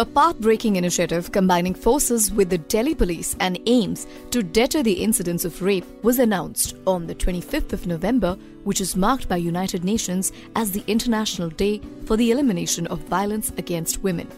A path-breaking initiative combining forces with the Delhi police and aims to deter the incidents of rape was announced on the 25th of November, which is marked by United Nations as the International Day for the Elimination of Violence Against Women.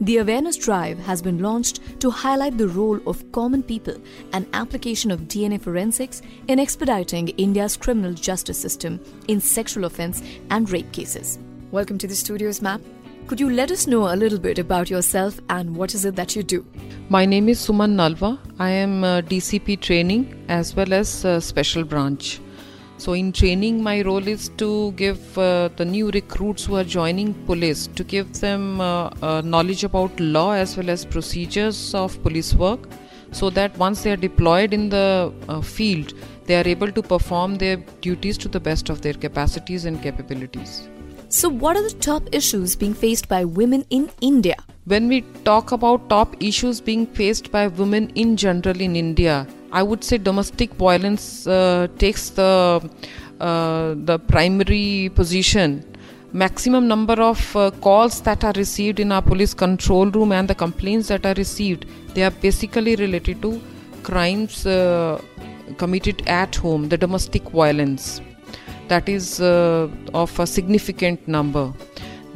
The awareness drive has been launched to highlight the role of common people and application of DNA forensics in expediting India's criminal justice system in sexual offense and rape cases. Welcome to the studios, ma'am. Could you let us know a little bit about yourself and what is it that you do? My name is Suman Nalwa. I am uh, DCP training as well as uh, special branch. So, in training, my role is to give uh, the new recruits who are joining police to give them uh, uh, knowledge about law as well as procedures of police work, so that once they are deployed in the uh, field, they are able to perform their duties to the best of their capacities and capabilities. So, what are the top issues being faced by women in India? When we talk about top issues being faced by women in general in India, I would say domestic violence uh, takes the uh, the primary position. Maximum number of uh, calls that are received in our police control room and the complaints that are received, they are basically related to crimes uh, committed at home, the domestic violence. That is uh, of a significant number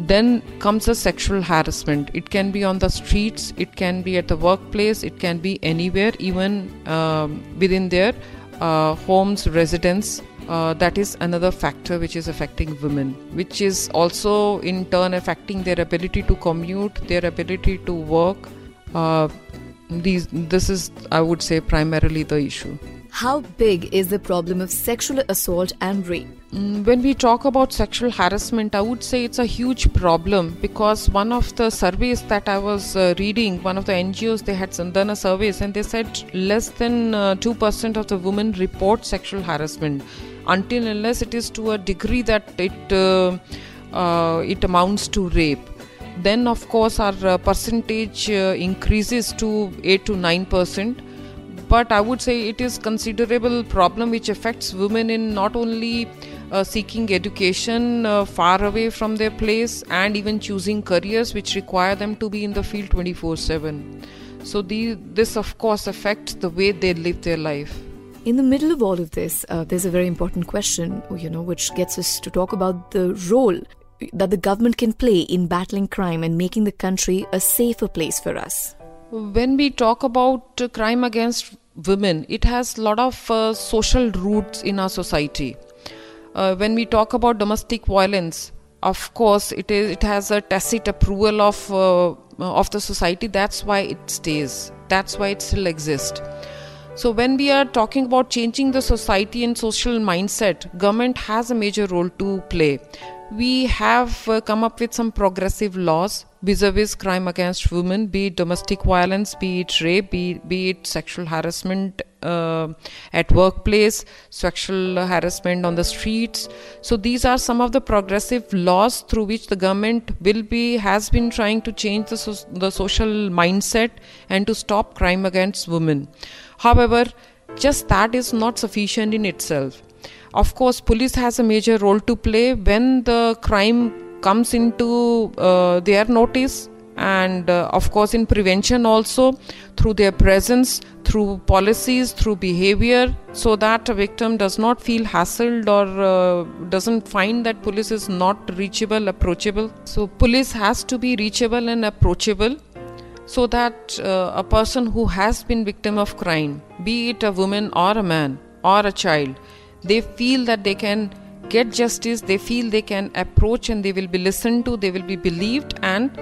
then comes the sexual harassment. It can be on the streets it can be at the workplace it can be anywhere even um, within their uh, homes residence. Uh, that is another factor which is affecting women which is also in turn affecting their ability to commute their ability to work. Uh, these this is i would say primarily the issue. How big is the problem of sexual assault and rape? Mm, when we talk about sexual harassment, I would say it's a huge problem because one of the surveys that I was uh, reading, one of the NGOs, they had done a survey and they said less than uh, 2% of the women report sexual harassment. Until unless it is to a degree that it uh, uh it amounts to rape. Then of course our uh, percentage uh, increases to 8 to 9 percent. But I would say it is considerable problem which affects women in not only uh, seeking education uh, far away from their place and even choosing careers which require them to be in the field 24/7. So the, this of course affects the way they live their life. In the middle of all of this, uh, there's a very important question, you know, which gets us to talk about the role that the government can play in battling crime and making the country a safer place for us. When we talk about crime against women, it has a lot of uh, social roots in our society. Uh, when we talk about domestic violence, of course, it is it has a tacit approval of uh, of the society. That's why it stays. That's why it still exists. So when we are talking about changing the society and social mindset, government has a major role to play we have uh, come up with some progressive laws vis-a-vis crime against women be it domestic violence be it rape be, be it sexual harassment uh, at workplace sexual harassment on the streets. So these are some of the progressive laws through which the government will be has been trying to change the, so, the social mindset and to stop crime against women. However just that is not sufficient in itself. Of course, police has a major role to play when the crime comes into uh, their notice and uh, of course in prevention also through their presence through policies through behavior so that a victim does not feel hassled or uh, doesn't find that police is not reachable approachable. So police has to be reachable and approachable so that uh, a person who has been victim of crime be it a woman or a man or a child they feel that they can get justice, they feel they can approach and they will be listened to, they will be believed, and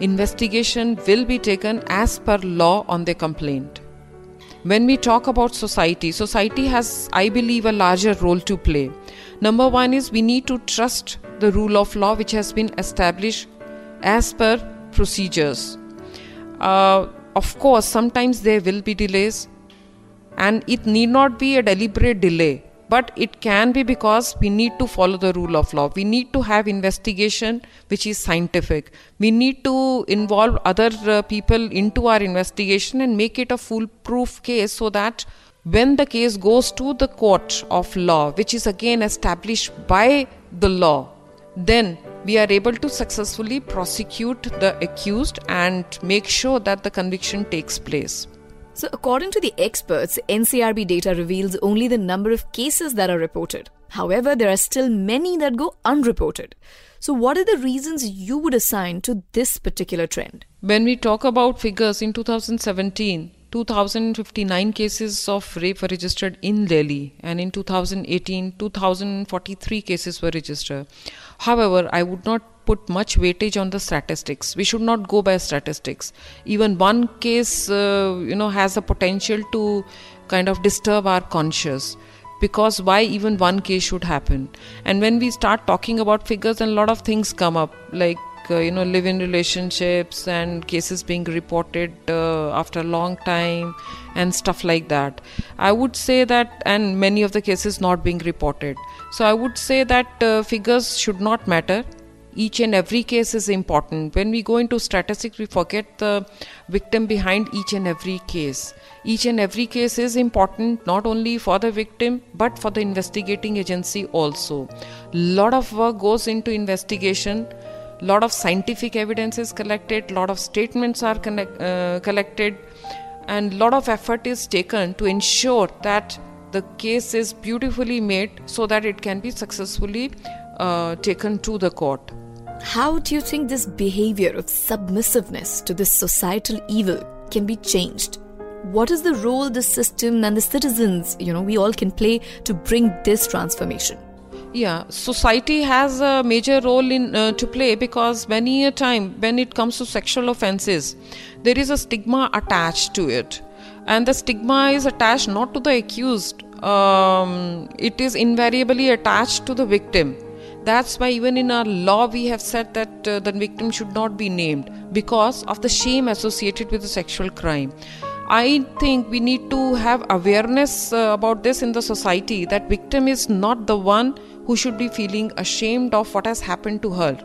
investigation will be taken as per law on their complaint. When we talk about society, society has, I believe, a larger role to play. Number one is we need to trust the rule of law which has been established as per procedures. Uh, of course, sometimes there will be delays, and it need not be a deliberate delay but it can be because we need to follow the rule of law we need to have investigation which is scientific we need to involve other uh, people into our investigation and make it a foolproof case so that when the case goes to the court of law which is again established by the law then we are able to successfully prosecute the accused and make sure that the conviction takes place. So, according to the experts, NCRB data reveals only the number of cases that are reported. However, there are still many that go unreported. So, what are the reasons you would assign to this particular trend? When we talk about figures in 2017, 2059 cases of rape were registered in Delhi, and in 2018, 2043 cases were registered. However, I would not put much weightage on the statistics. We should not go by statistics. Even one case, uh, you know, has a potential to kind of disturb our conscience. Because why even one case should happen? And when we start talking about figures and a lot of things come up like uh, you know live in relationships and cases being reported uh, after a long time and stuff like that. I would say that and many of the cases not being reported. So i would say that uh, figures should not matter each and every case is important. When we go into statistics, we forget the victim behind each and every case. Each and every case is important not only for the victim but for the investigating agency also. Lot of work goes into investigation. Lot of scientific evidence is collected. Lot of statements are connect, uh, collected, and lot of effort is taken to ensure that the case is beautifully made so that it can be successfully uh, taken to the court. How do you think this behavior of submissiveness to this societal evil can be changed? What is the role the system and the citizens, you know, we all can play to bring this transformation? Yeah, society has a major role in uh, to play because many a time when it comes to sexual offenses, there is a stigma attached to it, and the stigma is attached not to the accused. Um, it is invariably attached to the victim that's why, even in our law, we have said that uh, the victim should not be named because of the shame associated with the sexual crime. I think we need to have awareness uh, about this in the society that victim is not the one who should be feeling ashamed of what has happened to her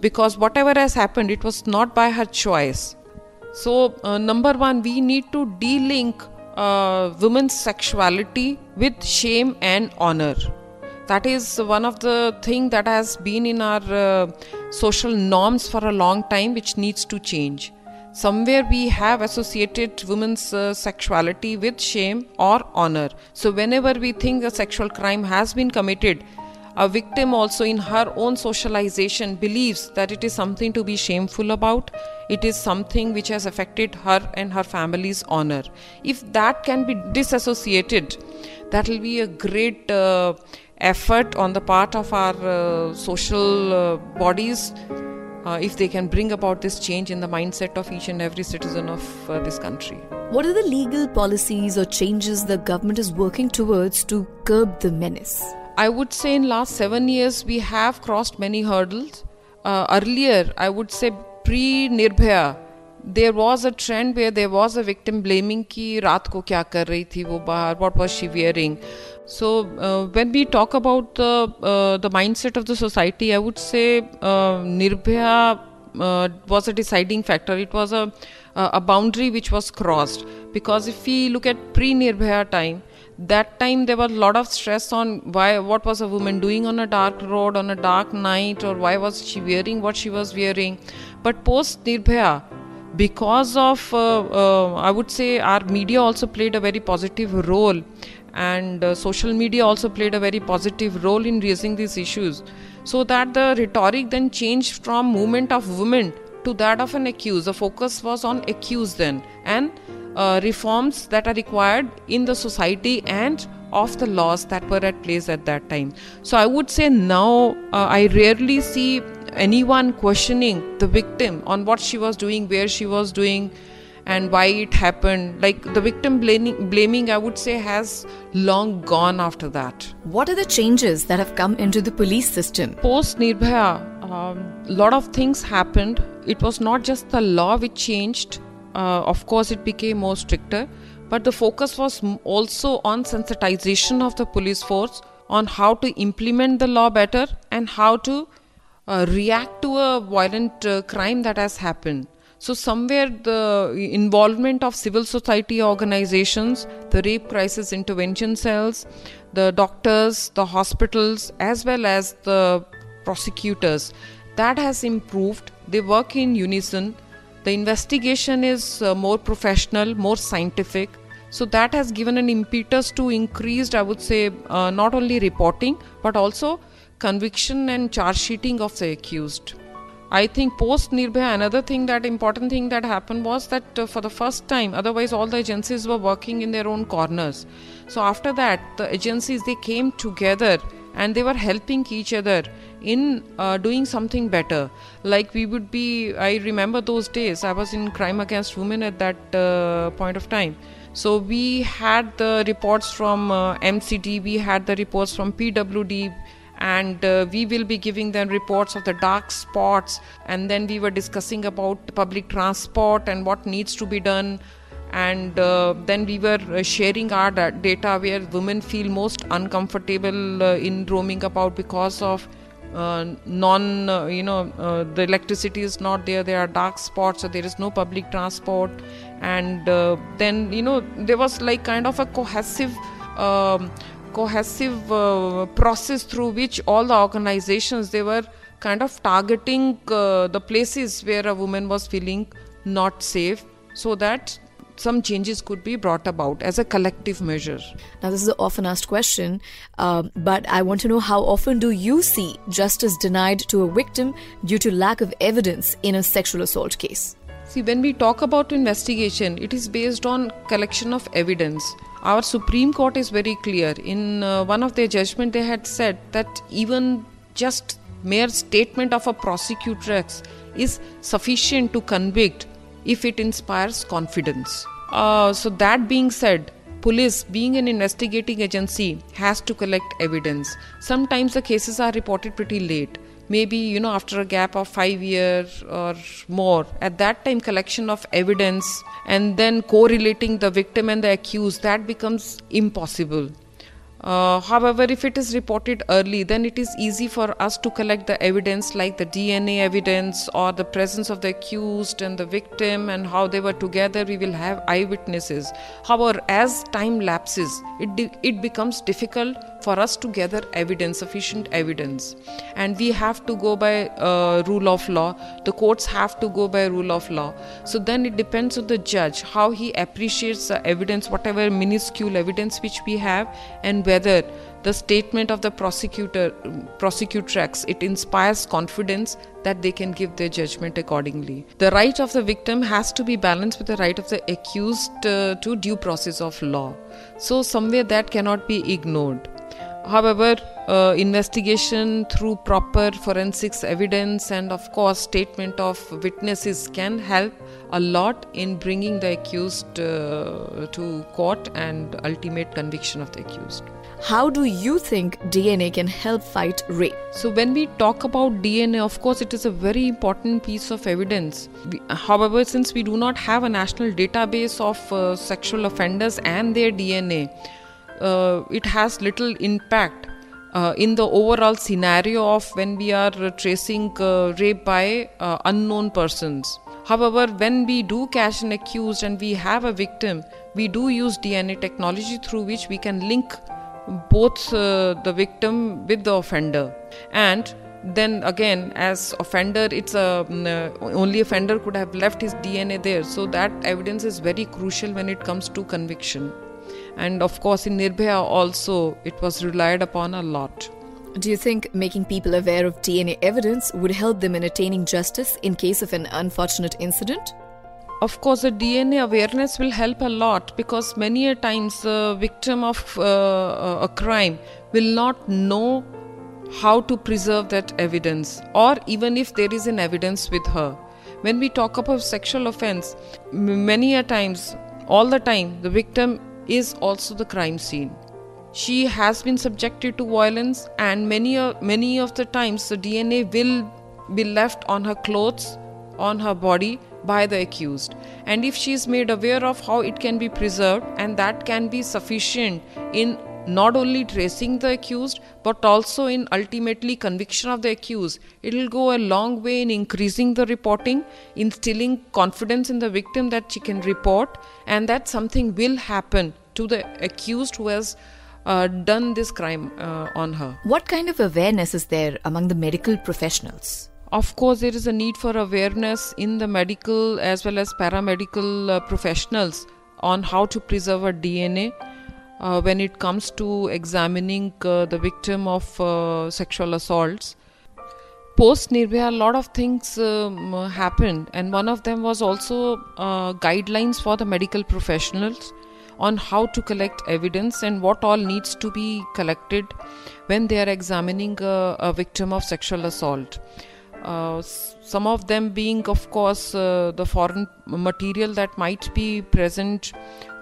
because whatever has happened it was not by her choice so uh, number 1 we need to de-link uh, women's sexuality with shame and honor. That is one of the thing that has been in our uh, social norms for a long time which needs to change. Somewhere we have associated women's uh, sexuality with shame or honor. So whenever we think a sexual crime has been committed a victim also in her own socialization believes that it is something to be shameful about it is something which has affected her and her family's honor if that can be disassociated that will be a great uh, effort on the part of our uh, social uh, bodies uh, if they can bring about this change in the mindset of each and every citizen of uh, this country. What are the legal policies or changes the government is working towards to curb the menace? I would say in last seven years we have crossed many hurdles. Uh, earlier, I would say pre Nirbhaya, there was a trend where there was a victim blaming ki raat ko kya kar rahi thi wo bahar, what was she wearing. So uh, when we talk about the uh, the mindset of the society, I would say uh, Nirbhaya uh, was a deciding factor. It was a uh, a boundary which was crossed because if we look at pre Nirbhaya time that time there was a lot of stress on why what was a woman doing on a dark road on a dark night or why was she wearing what she was wearing. But post Nirbhaya, because of uh, uh, I would say our media also played a very positive role and uh, social media also played a very positive role in raising these issues. So that the rhetoric then changed from movement of women to that of an accused. The focus was on accused then. And uh, reforms that are required in the society and of the laws that were at place at that time. So i would say now uh, i rarely see anyone questioning the victim on what she was doing where she was doing and why it happened. Like the victim blaming, blaming i would say has long gone after that. What are the changes that have come into the police system? Post nirbhaya a um, lot of things happened. It was not just the law which changed uh, of course it became more stricter but the focus was also on sensitization of the police force on how to implement the law better and how to uh, react to a violent uh, crime that has happened. So, somewhere the involvement of civil society organizations, the rape crisis intervention cells, the doctors, the hospitals, as well as the prosecutors, that has improved. They work in unison the investigation is uh, more professional more scientific so that has given an impetus to increased i would say uh, not only reporting but also conviction and charge sheeting of the accused I think post Nirbhaya, another thing that important thing that happened was that uh, for the first time, otherwise all the agencies were working in their own corners. So after that, the agencies they came together and they were helping each other in uh, doing something better. Like we would be, I remember those days. I was in crime against women at that uh, point of time. So we had the reports from uh, MCD, we had the reports from PWD and uh, we will be giving them reports of the dark spots and then we were discussing about public transport and what needs to be done and uh, then we were uh, sharing our data where women feel most uncomfortable uh, in roaming about because of uh, non uh, you know the electricity is not there there are dark spots so there is no public transport. And then you know there was like kind of a cohesive um, cohesive uh, process through which all the organizations they were kind of targeting uh, the places where a woman was feeling not safe so that some changes could be brought about as a collective measure. Now, this is an often asked question, uh, but I want to know how often do you see justice denied to a victim due to lack of evidence in a sexual assault case? See, when we talk about investigation, it is based on collection of evidence. Our Supreme Court is very clear. In uh, one of their judgment, they had said that even just mere statement of a prosecutrix is sufficient to convict if it inspires confidence. Uh, so that being said, police being an investigating agency has to collect evidence. Sometimes the cases are reported pretty late. Maybe you know after a gap of 5 years or more. At that time collection of evidence and then correlating the victim and the accused that becomes impossible uh, however, if it is reported early, then it is easy for us to collect the evidence like the DNA evidence or the presence of the accused and the victim and how they were together. We will have eyewitnesses. However, as time lapses, it, it becomes difficult for us to gather evidence, sufficient evidence. And we have to go by uh, rule of law. The courts have to go by rule of law. So then it depends on the judge how he appreciates the evidence, whatever minuscule evidence which we have, and whether the statement of the prosecutor prosecutrix it inspires confidence that they can give their judgment accordingly. The right of the victim has to be balanced with the right of the accused uh, to due process of law. So somewhere that cannot be ignored. However uh, investigation through proper forensics evidence and of course statement of witnesses can help a lot in bringing the accused uh, to court and ultimate conviction of the accused how do you think DNA can help fight rape? So, when we talk about DNA, of course, it is a very important piece of evidence. We, however, since we do not have a national database of uh, sexual offenders and their DNA, uh, it has little impact uh, in the overall scenario of when we are tracing uh, rape by uh, unknown persons. However, when we do catch an accused and we have a victim, we do use DNA technology through which we can link both uh, the victim with the offender. And then again as offender it's a mm, uh, only offender could have left his dna there. So that evidence is very crucial when it comes to conviction. And of course in nirbhaya also it was relied upon a lot. Do you think making people aware of dna evidence would help them in attaining justice in case of an unfortunate incident of course the dna awareness will help a lot because many a times the victim of uh, a crime will not know how to preserve that evidence or even if there is an evidence with her. When we talk about sexual offense many a times all the time the victim is also the crime scene. She has been subjected to violence and many many of the times the dna will be left on her clothes on her body by the accused. And if she is made aware of how it can be preserved and that can be sufficient in not only tracing the accused but also in ultimately conviction of the accused it will go a long way in increasing the reporting instilling confidence in the victim that she can report and that something will happen to the accused who has uh, done this crime uh, on her. What kind of awareness is there among the medical professionals of course there is a need for awareness in the medical as well as paramedical uh, professionals on how to preserve a dna uh, when it comes to examining uh, the victim of uh, sexual assaults. Post nirbhaya a lot of things um, happened and one of them was also uh, guidelines for the medical professionals on how to collect evidence and what all needs to be collected when they are examining a, a victim of sexual assault uh, some of them being, of course, uh, the foreign material that might be present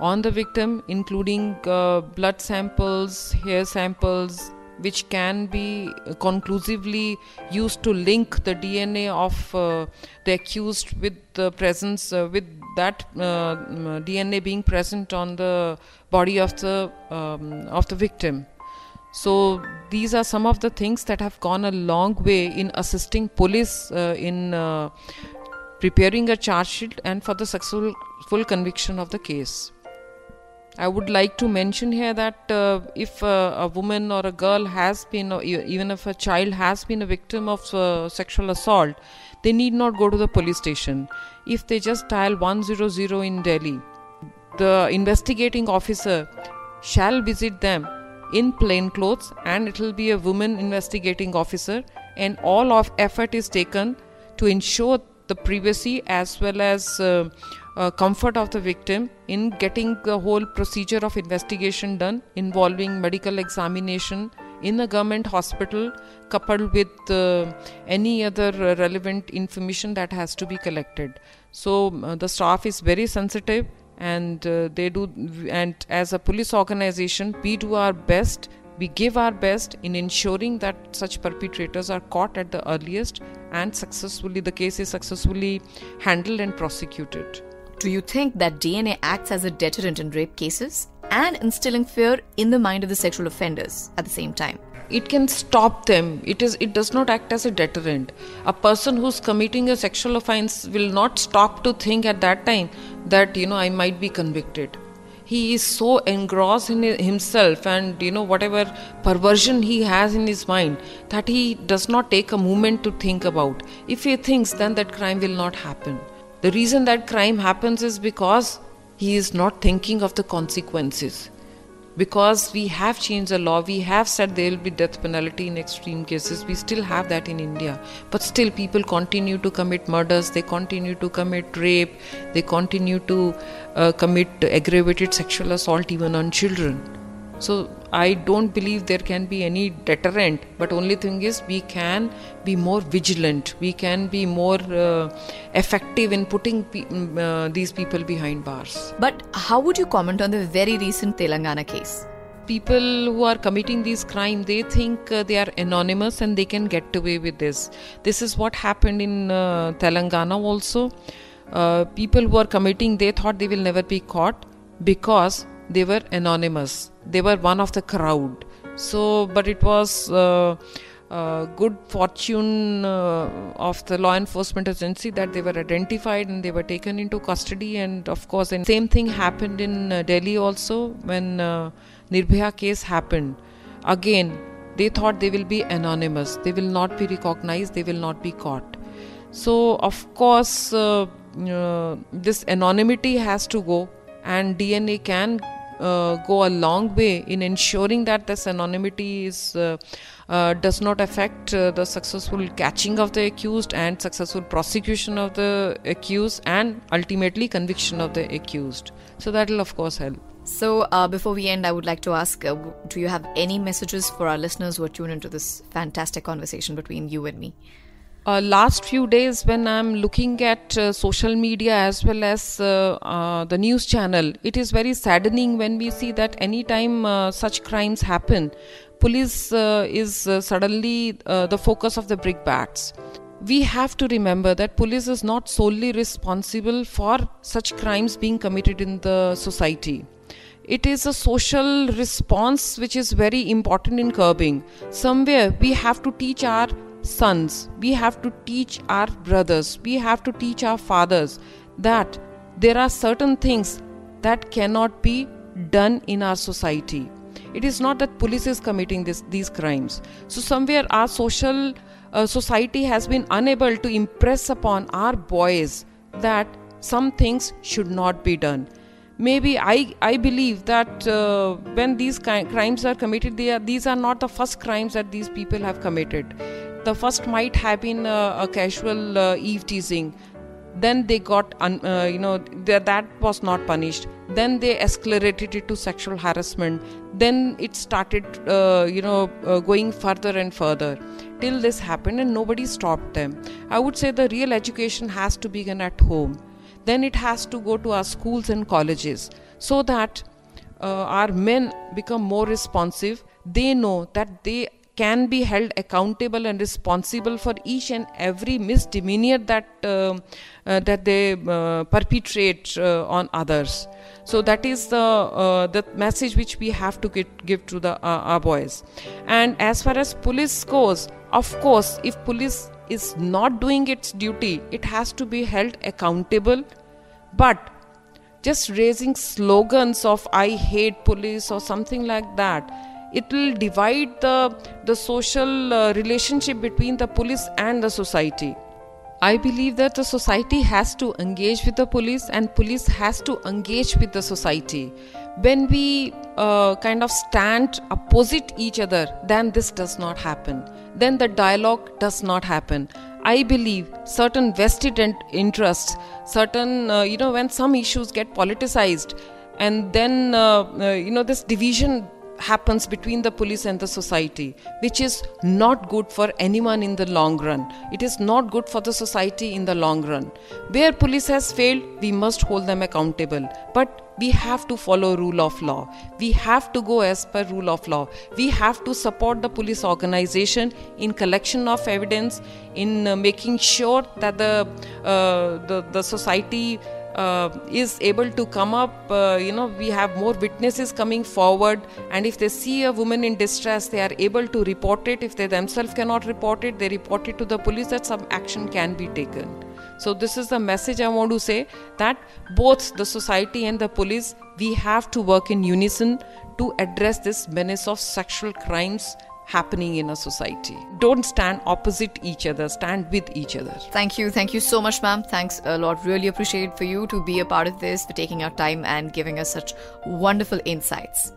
on the victim, including uh, blood samples, hair samples, which can be conclusively used to link the DNA of uh, the accused with the presence, uh, with that DNA being present on the body of the um, of the victim. So these are some of the things that have gone a long way in assisting police uh, in uh, preparing a charge sheet and for the successful conviction of the case. I would like to mention here that uh, if uh, a woman or a girl has been, or even if a child has been a victim of uh, sexual assault, they need not go to the police station. If they just dial 100 in Delhi, the investigating officer shall visit them in plain clothes and it will be a woman investigating officer and all of effort is taken to ensure the privacy as well as uh, uh, comfort of the victim in getting the whole procedure of investigation done involving medical examination in a government hospital coupled with uh, any other relevant information that has to be collected. So uh, the staff is very sensitive and uh, they do and as a police organization we do our best we give our best in ensuring that such perpetrators are caught at the earliest and successfully the case is successfully handled and prosecuted. Do you think that dna acts as a deterrent in rape cases and instilling fear in the mind of the sexual offenders at the same time it can stop them. It is it does not act as a deterrent. A person who's committing a sexual offense will not stop to think at that time that you know i might be convicted. He is so engrossed in himself and you know whatever perversion he has in his mind that he does not take a moment to think about. If he thinks then that crime will not happen. The reason that crime happens is because he is not thinking of the consequences because we have changed the law we have said there will be death penalty in extreme cases we still have that in india. But still people continue to commit murders they continue to commit rape they continue to uh, commit aggravated sexual assault even on children. So I don't believe there can be any deterrent, but only thing is we can be more vigilant. We can be more uh, effective in putting pe- mm, uh, these people behind bars. But how would you comment on the very recent Telangana case? people who are committing these crimes they think uh, they are anonymous and they can get away with this this is what happened in uh, telangana also uh, people who are committing they thought they will never be caught because they were anonymous. They were one of the crowd. So but it was uh, uh, good fortune uh, of the law enforcement agency that they were identified and they were taken into custody. And of course the same thing happened in uh, delhi also when uh, nirbhaya case happened. Again they thought they will be anonymous. They will not be recognized. They will not be caught. So of course uh, this anonymity has to go and dna can uh, go a long way in ensuring that this anonymity is uh, uh, does not affect uh, the successful catching of the accused and successful prosecution of the accused and ultimately conviction of the accused. So that will of course help. So uh, before we end i would like to ask uh, do you have any messages for our listeners who are tuned into this fantastic conversation between you and me uh, last few days when i'm looking at uh, social media as well as uh, uh the news channel it is very saddening when we see that anytime uh, such crimes happen police uh, is suddenly the focus of the brickbats we have to remember that police is not solely responsible for such crimes being committed in the society. It is a social response which is very important in curbing. Somewhere we have to teach our sons, we have to teach our brothers, we have to teach our fathers that there are certain things that cannot be done in our society. It is not that police is committing this, these crimes. So, somewhere our social uh, society has been unable to impress upon our boys that some things should not be done maybe i i believe that uh, when these crimes are committed are these are not the first crimes that these people have committed the first might have been uh, a casual uh, eve teasing. Then they got un, uh, you know that was not punished. Then they escalated it to sexual harassment. Then it started uh, you know uh, going further and further. Till this happened and nobody stopped them. I would say the real education has to begin at home. Then it has to go to our schools and colleges so that uh, our men become more responsive. They know that they can be held accountable and responsible for each and every misdemeanor that uh, uh, that they uh, perpetrate uh, on others so that is the uh, the message which we have to get, give to the uh, our boys and as far as police goes of course if police is not doing its duty, it has to be held accountable. But just raising slogans of I hate police or something like that, it will divide the, the social uh, relationship between the police and the society. I believe that the society has to engage with the police and police has to engage with the society. When we uh, kind of stand opposite each other, then this does not happen. Then the dialogue does not happen. I believe certain vested interests, certain, uh, you know, when some issues get politicized, and then, uh, uh you know, this division happens between the police and the society, which is not good for anyone in the long run. It is not good for the society in the long run. Where police has failed, we must hold them accountable. But we have to follow rule of law. We have to go as per rule of law. We have to support the police organization in collection of evidence, in uh, making sure that the, uh, the, the society is able to come up uh, you know we have more witnesses coming forward and if they see a woman in distress they are able to report it. If they themselves cannot report it they report it to the police that some action can be taken. So this is the message i want to say that both the society and the police we have to work in unison to address this menace of sexual crimes happening in a society. Don't stand opposite each other, stand with each other. Thank you. Thank you so much, ma'am. Thanks a lot. Really appreciate for you to be a part of this, for taking our time and giving us such wonderful insights.